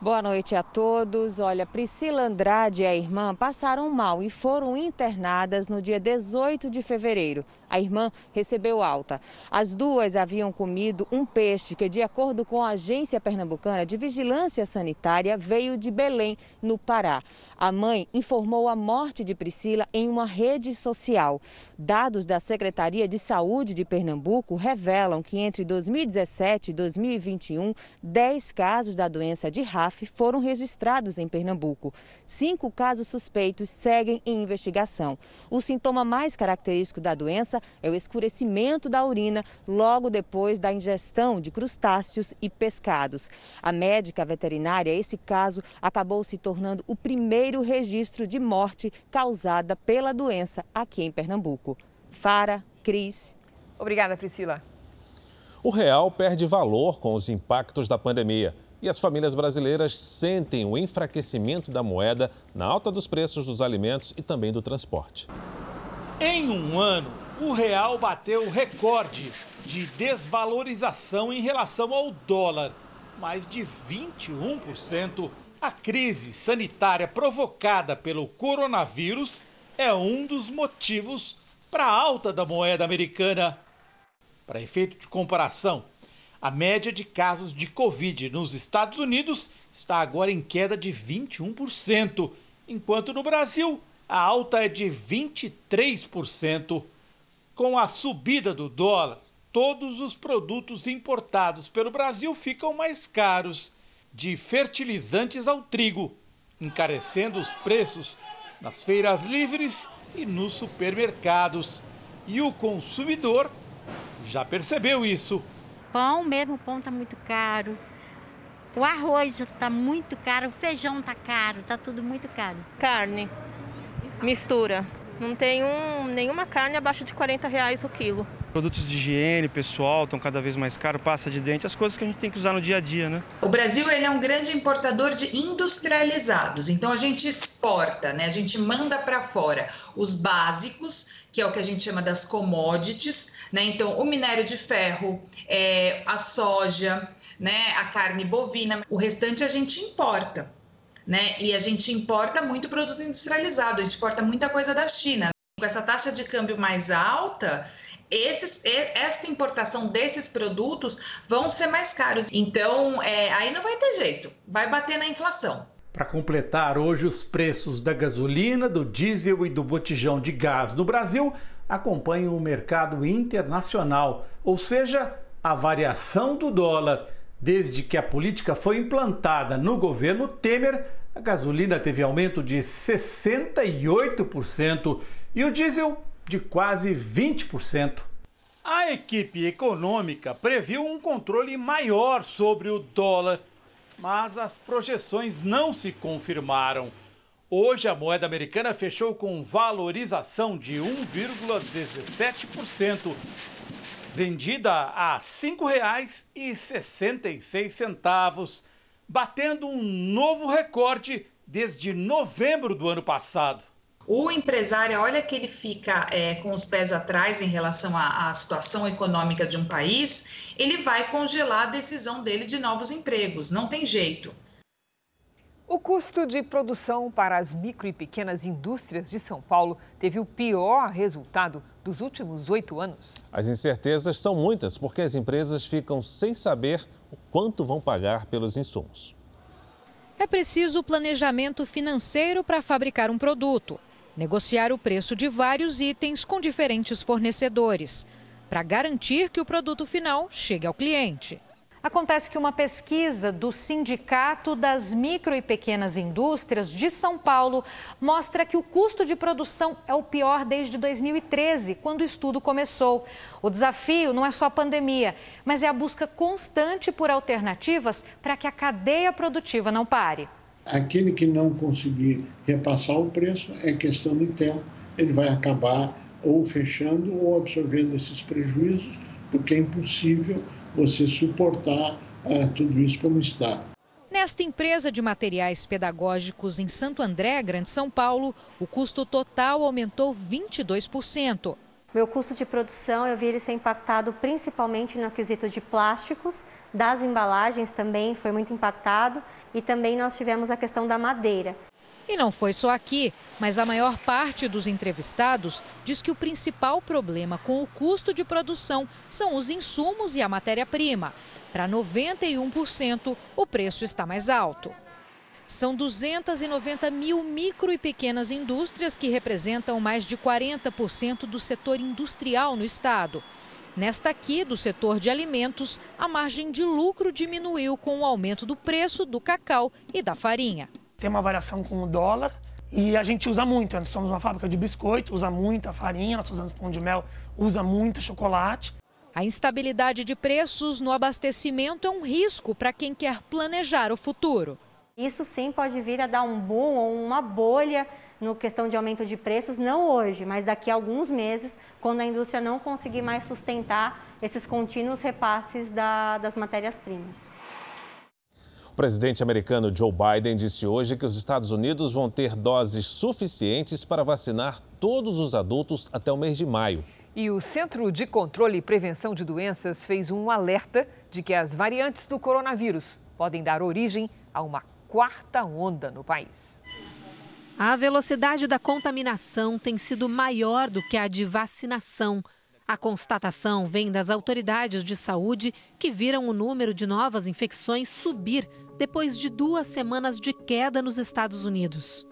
Boa noite a todos. Olha, Priscila Andrade e a irmã passaram mal e foram internadas no dia 18 de fevereiro. A irmã recebeu alta. As duas haviam comido um peixe que, de acordo com a Agência Pernambucana de Vigilância Sanitária, veio de Belém, no Pará. A mãe informou a morte de Priscila em uma rede social. Dados da Secretaria de Saúde de Pernambuco revelam que entre 2017 e 2021, 10 casos da doença de RAF foram registrados em Pernambuco. Cinco casos suspeitos seguem em investigação. O sintoma mais característico da doença é o escurecimento da urina logo depois da ingestão de crustáceos e pescados. A médica veterinária, esse caso acabou se tornando o primeiro registro de morte causada pela doença aqui em Pernambuco. Fara, Cris. Obrigada, Priscila. O real perde valor com os impactos da pandemia. E as famílias brasileiras sentem o enfraquecimento da moeda na alta dos preços dos alimentos e também do transporte. Em um ano, o real bateu recorde de desvalorização em relação ao dólar, mais de 21%. A crise sanitária provocada pelo coronavírus é um dos motivos para a alta da moeda americana. Para efeito de comparação, a média de casos de Covid nos Estados Unidos está agora em queda de 21%, enquanto no Brasil a alta é de 23%. Com a subida do dólar, todos os produtos importados pelo Brasil ficam mais caros, de fertilizantes ao trigo, encarecendo os preços nas feiras livres e nos supermercados. E o consumidor já percebeu isso. Pão mesmo, o pão está muito caro. O arroz está muito caro, o feijão está caro, está tudo muito caro. Carne, mistura. Não tem um, nenhuma carne abaixo de 40 reais o quilo. Produtos de higiene pessoal estão cada vez mais caros, pasta de dente, as coisas que a gente tem que usar no dia a dia, né? O Brasil ele é um grande importador de industrializados, então a gente exporta, né? A gente manda para fora os básicos, que é o que a gente chama das commodities, né? Então o minério de ferro, é, a soja, né? A carne bovina, o restante a gente importa né? E a gente importa muito produto industrializado, a gente importa muita coisa da China. Com essa taxa de câmbio mais alta, esses, esta importação desses produtos vão ser mais caros. Então, é, aí não vai ter jeito, vai bater na inflação. Para completar, hoje os preços da gasolina, do diesel e do botijão de gás no Brasil acompanham o mercado internacional, ou seja, a variação do dólar. Desde que a política foi implantada no governo Temer, a gasolina teve aumento de 68% e o diesel de quase 20%. A equipe econômica previu um controle maior sobre o dólar, mas as projeções não se confirmaram. Hoje a moeda americana fechou com valorização de 1,17%, vendida a R$ 5,66, batendo um novo recorde desde novembro do ano passado. O empresário, olha que ele fica é, com os pés atrás em relação à, à, situação econômica de um país, ele vai congelar a decisão dele de novos empregos, não tem jeito. O custo de produção para as micro e pequenas indústrias de São Paulo teve o pior resultado dos últimos oito anos. As incertezas são muitas, porque as empresas ficam sem saber o quanto vão pagar pelos insumos. É preciso planejamento financeiro para fabricar um produto negociar o preço de vários itens com diferentes fornecedores, para garantir que o produto final chegue ao cliente. Acontece que uma pesquisa do Sindicato das Micro e Pequenas Indústrias de São Paulo mostra que o custo de produção é o pior desde 2013, quando o estudo começou. O desafio não é só a pandemia, mas é a busca constante por alternativas para que a cadeia produtiva não pare. Aquele que não conseguir repassar o preço é questão de tempo, ele vai acabar ou fechando ou absorvendo esses prejuízos, porque é impossível você suportar uh, tudo isso como está. Nesta empresa de materiais pedagógicos em Santo André, Grande São Paulo, o custo total aumentou 22%. Meu custo de produção, eu vi ele ser impactado principalmente no quesito de plásticos, das embalagens também foi muito impactado e também nós tivemos a questão da madeira. E não foi só aqui, mas a maior parte dos entrevistados diz que o principal problema com o custo de produção são os insumos e a matéria-prima. Para 91%, o preço está mais alto. São 290 mil micro e pequenas indústrias que representam mais de 40% do setor industrial no estado. Nesta aqui, do setor de alimentos, a margem de lucro diminuiu com o aumento do preço do cacau e da farinha. Tem uma variação com o dólar e a gente usa muito. Nós somos uma fábrica de biscoito, usa muita farinha, nós usamos pão de mel, usa muito chocolate. A instabilidade de preços no abastecimento é um risco para quem quer planejar o futuro. Isso sim pode vir a dar um boom ou uma bolha no questão de aumento de preços, não hoje, mas daqui a alguns meses, quando a indústria não conseguir mais sustentar esses contínuos repasses da, das matérias-primas. O presidente americano Joe Biden disse hoje que os Estados Unidos vão ter doses suficientes para vacinar todos os adultos até o mês de maio. E o Centro de Controle e Prevenção de Doenças fez um alerta de que as variantes do coronavírus podem dar origem a uma quarta onda no país. A velocidade da contaminação tem sido maior do que a de vacinação. A constatação vem das autoridades de saúde que viram o número de novas infecções subir depois de duas semanas de queda nos Estados Unidos.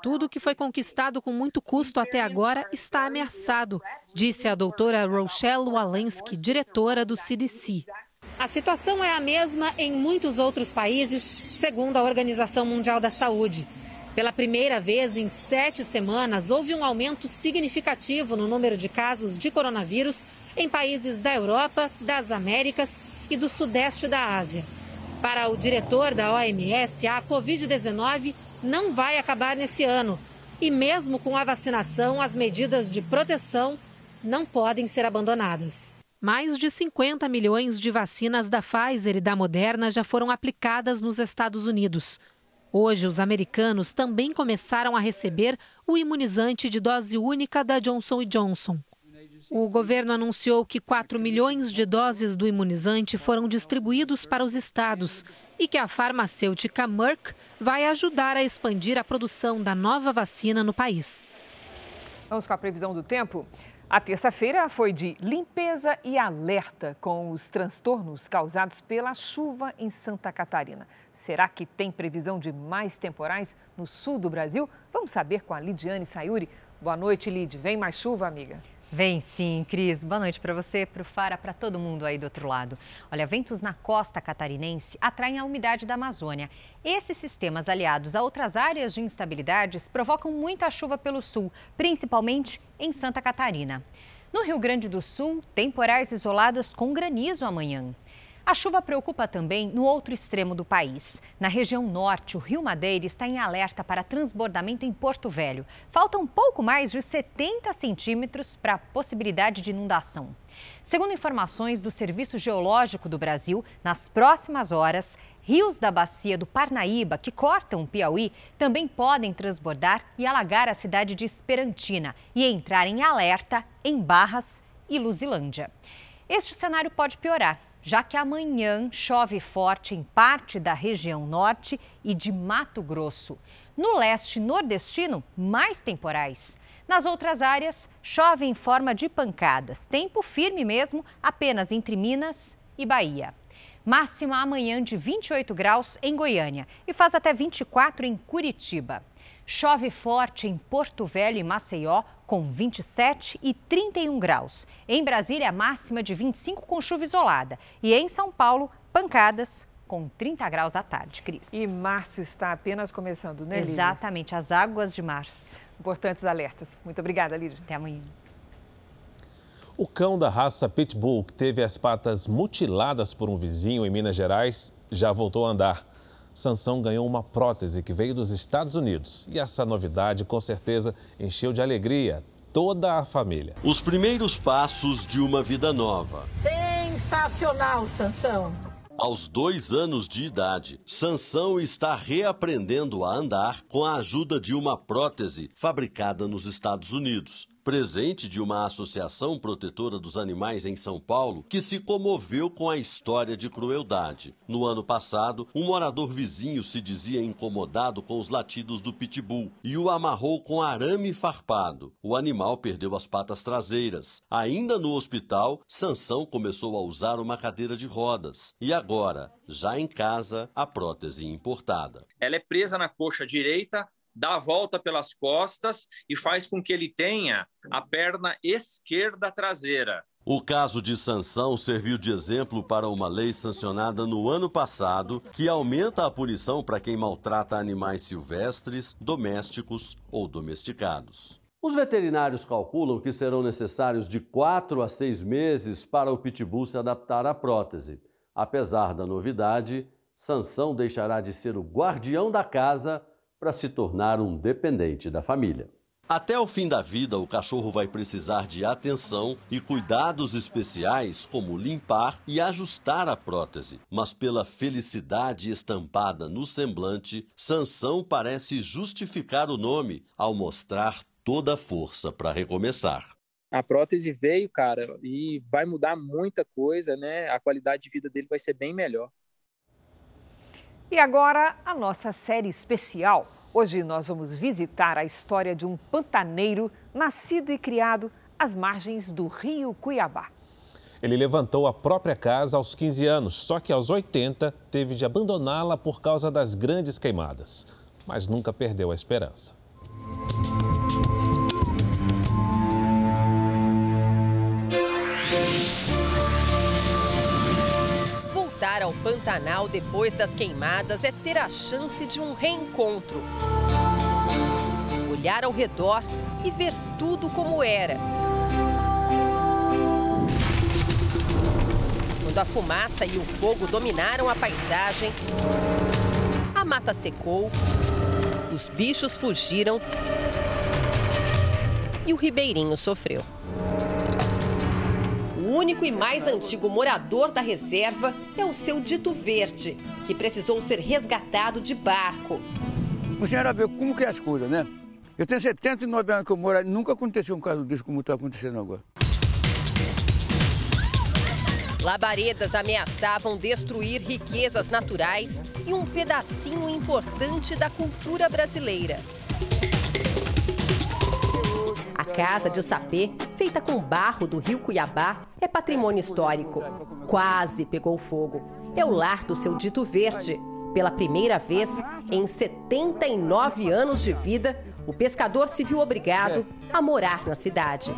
Tudo que foi conquistado com muito custo até agora está ameaçado, disse a doutora Rochelle Walensky, diretora do CDC. A situação é a mesma em muitos outros países, segundo a Organização Mundial da Saúde. Pela primeira vez em sete semanas, houve um aumento significativo no número de casos de coronavírus em países da Europa, das Américas e do Sudeste da Ásia. Para o diretor da OMS, a Covid-19 não vai acabar nesse ano. E mesmo com a vacinação, as medidas de proteção não podem ser abandonadas. Mais de 50 milhões de vacinas da Pfizer e da Moderna já foram aplicadas nos Estados Unidos. Hoje, os americanos também começaram a receber o imunizante de dose única da Johnson Johnson. O governo anunciou que 4 milhões de doses do imunizante foram distribuídos para os estados e que a farmacêutica Merck vai ajudar a expandir a produção da nova vacina no país. Vamos com a previsão do tempo? A terça-feira foi de limpeza e alerta com os transtornos causados pela chuva em Santa Catarina. Será que tem previsão de mais temporais no sul do Brasil? Vamos saber com a Lidiane Sayuri. Boa noite, Lid. Vem mais chuva, amiga? Vem sim, Cris. Boa noite para você, para o Fara, para todo mundo aí do outro lado. Olha, ventos na costa catarinense atraem a umidade da Amazônia. Esses sistemas aliados a outras áreas de instabilidades provocam muita chuva pelo sul, principalmente em Santa Catarina. No Rio Grande do Sul, temporais isolados com granizo amanhã. A chuva preocupa também no outro extremo do país. Na região norte, o Rio Madeira está em alerta para transbordamento em Porto Velho. Falta um pouco mais de 70 centímetros para a possibilidade de inundação. Segundo informações do Serviço Geológico do Brasil, nas próximas horas, rios da bacia do Parnaíba, que cortam o Piauí, também podem transbordar e alagar a cidade de Esperantina e entrar em alerta em Barras e Luzilândia. Este cenário pode piorar já que amanhã chove forte em parte da região norte e de Mato Grosso. No leste nordestino, mais temporais. Nas outras áreas, chove em forma de pancadas. Tempo firme mesmo, apenas entre Minas e Bahia. Máxima amanhã de 28 graus em Goiânia e faz até 24 em Curitiba. Chove forte em Porto Velho e Maceió, com 27 e 31 graus. Em Brasília, máxima de 25 com chuva isolada. E em São Paulo, pancadas com 30 graus à tarde, Cris. E março está apenas começando, né, Lídia? Exatamente, as águas de março. Importantes alertas. Muito obrigada, Lídia. Até amanhã. O cão da raça Pitbull, que teve as patas mutiladas por um vizinho em Minas Gerais, já voltou a andar. Sansão ganhou uma prótese que veio dos Estados Unidos. E essa novidade, com certeza, encheu de alegria toda a família. Os primeiros passos de uma vida nova. Sensacional, Sansão! Aos dois anos de idade, Sansão está reaprendendo a andar com a ajuda de uma prótese fabricada nos Estados Unidos presente de uma associação protetora dos animais em São Paulo que se comoveu com a história de crueldade. No ano passado, um morador vizinho se dizia incomodado com os latidos do pitbull e o amarrou com arame farpado. O animal perdeu as patas traseiras. Ainda no hospital, Sansão começou a usar uma cadeira de rodas e agora, já em casa, a prótese importada. Ela é presa na coxa direita dá a volta pelas costas e faz com que ele tenha a perna esquerda traseira. O caso de Sansão serviu de exemplo para uma lei sancionada no ano passado que aumenta a punição para quem maltrata animais silvestres, domésticos ou domesticados. Os veterinários calculam que serão necessários de quatro a seis meses para o pitbull se adaptar à prótese. Apesar da novidade, Sansão deixará de ser o guardião da casa para se tornar um dependente da família. Até o fim da vida, o cachorro vai precisar de atenção e cuidados especiais, como limpar e ajustar a prótese. Mas pela felicidade estampada no semblante, Sansão parece justificar o nome ao mostrar toda a força para recomeçar. A prótese veio, cara, e vai mudar muita coisa, né? A qualidade de vida dele vai ser bem melhor. E agora a nossa série especial. Hoje nós vamos visitar a história de um pantaneiro nascido e criado às margens do rio Cuiabá. Ele levantou a própria casa aos 15 anos, só que aos 80 teve de abandoná-la por causa das grandes queimadas. Mas nunca perdeu a esperança. Voltar ao Pantanal depois das queimadas é ter a chance de um reencontro. Olhar ao redor e ver tudo como era. Quando a fumaça e o fogo dominaram a paisagem, a mata secou, os bichos fugiram e o ribeirinho sofreu único e mais antigo morador da reserva é o seu Dito Verde, que precisou ser resgatado de barco. Você era ver como que é as coisas, né? Eu tenho 79 anos que eu moro, nunca aconteceu um caso desse como está acontecendo agora. Labaredas ameaçavam destruir riquezas naturais e um pedacinho importante da cultura brasileira. A casa de sapê, feita com barro do rio Cuiabá, é patrimônio histórico. Quase pegou fogo. É o lar do seu dito verde. Pela primeira vez em 79 anos de vida, o pescador se viu obrigado a morar na cidade.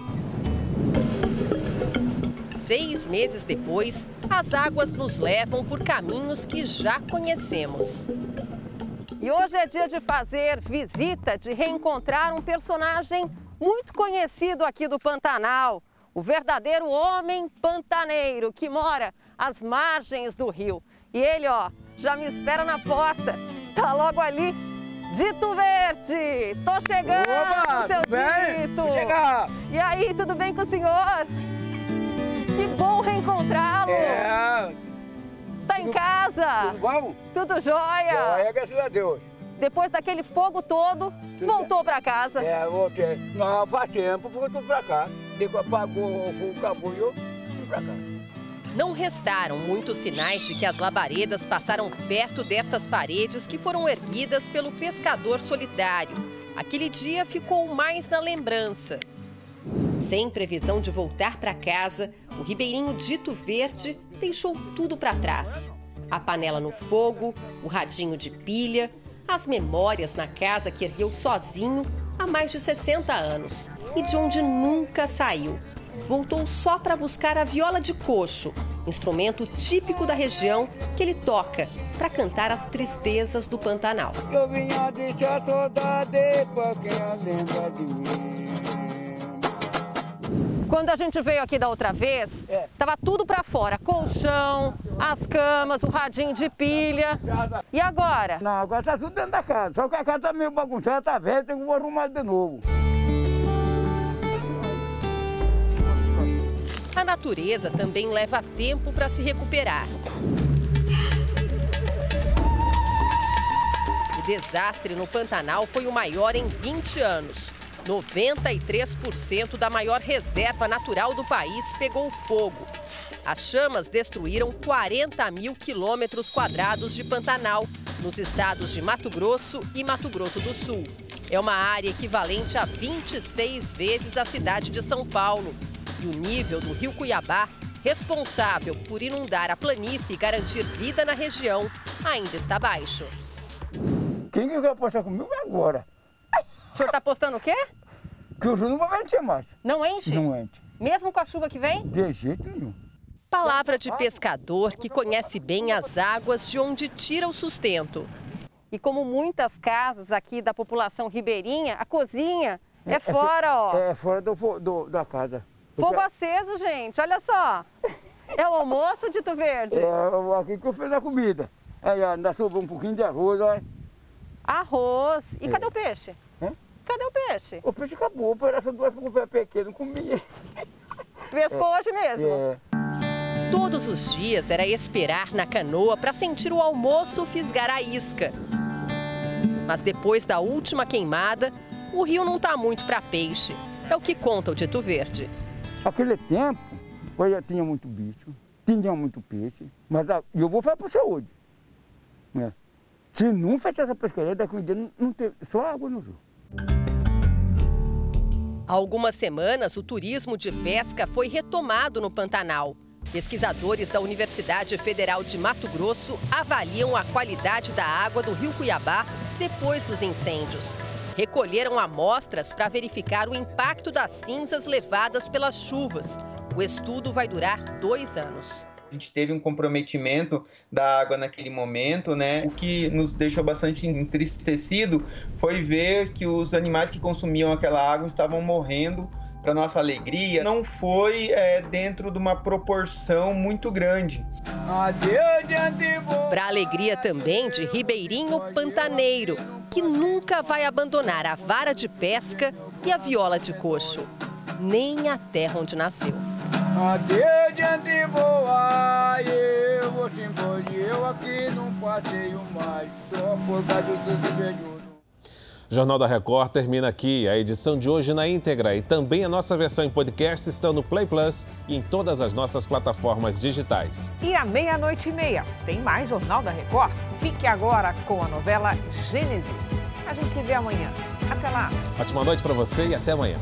Seis meses depois, as águas nos levam por caminhos que já conhecemos. E hoje é dia de fazer visita, de reencontrar um personagem muito conhecido aqui do Pantanal, o verdadeiro homem pantaneiro que mora às margens do rio. E ele, ó, já me espera na porta. Tá logo ali. Dito Verde! Tô chegando, Opa, seu bem? Dito! E aí, tudo bem com o senhor? Que bom reencontrá-lo! É. Tá em casa? Tudo bom? Tudo jóia? Joia, graças a Deus. Depois daquele fogo todo, voltou pra casa? É, voltei. Não, faz tempo, voltou pra cá. Depois apagou, o fogo acabou e eu fui pra cá. Não restaram muitos sinais de que as labaredas passaram perto destas paredes que foram erguidas pelo pescador solidário. Aquele dia ficou mais na lembrança. Sem previsão de voltar para casa, o ribeirinho Dito Verde deixou tudo para trás. A panela no fogo, o radinho de pilha, as memórias na casa que ergueu sozinho há mais de 60 anos e de onde nunca saiu voltou só para buscar a viola de coxo, instrumento típico da região que ele toca para cantar as tristezas do Pantanal. Eu vinha deixar lembra de mim. Quando a gente veio aqui da outra vez, tava tudo para fora, colchão, as camas, o radinho de pilha. E agora? Não, agora tá tudo dentro da casa. Só que a casa tá meio bagunçada, tá velha, tem que arrumar de novo. A natureza também leva tempo para se recuperar. O desastre no Pantanal foi o maior em 20 anos. 93% da maior reserva natural do país pegou fogo. As chamas destruíram 40 mil quilômetros quadrados de Pantanal, nos estados de Mato Grosso e Mato Grosso do Sul. É uma área equivalente a 26 vezes a cidade de São Paulo. E o nível do rio Cuiabá, responsável por inundar a planície e garantir vida na região, ainda está baixo. Quem que vai apostar comigo é agora? O senhor tá apostando o quê? Que o rio não vai encher mais. Não enche? Não enche. Mesmo com a chuva que vem? De jeito nenhum. Palavra de pescador que conhece bem as águas de onde tira o sustento. E como muitas casas aqui da população ribeirinha, a cozinha é, fora, ó. É, fora do, do, da casa. Fogo aceso, gente, olha só. É o almoço, Dito Verde? É, aqui que eu fiz a comida. Aí, ó, ainda sobrou um pouquinho de arroz, ó. Arroz. E É. cadê o peixe? Cadê o peixe? O peixe acabou, essa duas com o pé pequeno, comi. Pescou É. hoje mesmo? É. Todos os dias era esperar na canoa para sentir o almoço fisgar a isca. Mas depois da última queimada, o rio não está muito para peixe. É o que conta o Dito Verde. Aquele tempo, eu já tinha muito bicho, tinha muito peixe, mas a- eu vou falar para você hoje. Né? Se não fechar essa pescaria, daqui um dia não, não tem só água no rio. Há algumas semanas, o turismo de pesca foi retomado no Pantanal. Pesquisadores da Universidade Federal de Mato Grosso avaliam a qualidade da água do rio Cuiabá depois dos incêndios. Recolheram amostras para verificar o impacto das cinzas levadas pelas chuvas. O estudo vai durar dois anos. A gente teve um comprometimento da água naquele momento, né? O que nos deixou bastante entristecido foi ver que os animais que consumiam aquela água estavam morrendo. Para nossa alegria, não foi é, dentro de uma proporção muito grande. Para alegria também de Ribeirinho Pantaneiro, que nunca vai abandonar a vara de pesca e a viola de coxo, nem a terra onde nasceu. Adeus, diante boa, eu vou te embora, eu aqui não passeio mais, só por causa do velho. O Jornal da Record termina aqui. A edição de hoje na íntegra e também a nossa versão em podcast estão no Play Plus e em todas as nossas plataformas digitais. E à meia-noite e meia tem mais Jornal da Record. Fique agora com a novela Gênesis. A gente se vê amanhã. Até lá. Ótima noite para você e até amanhã.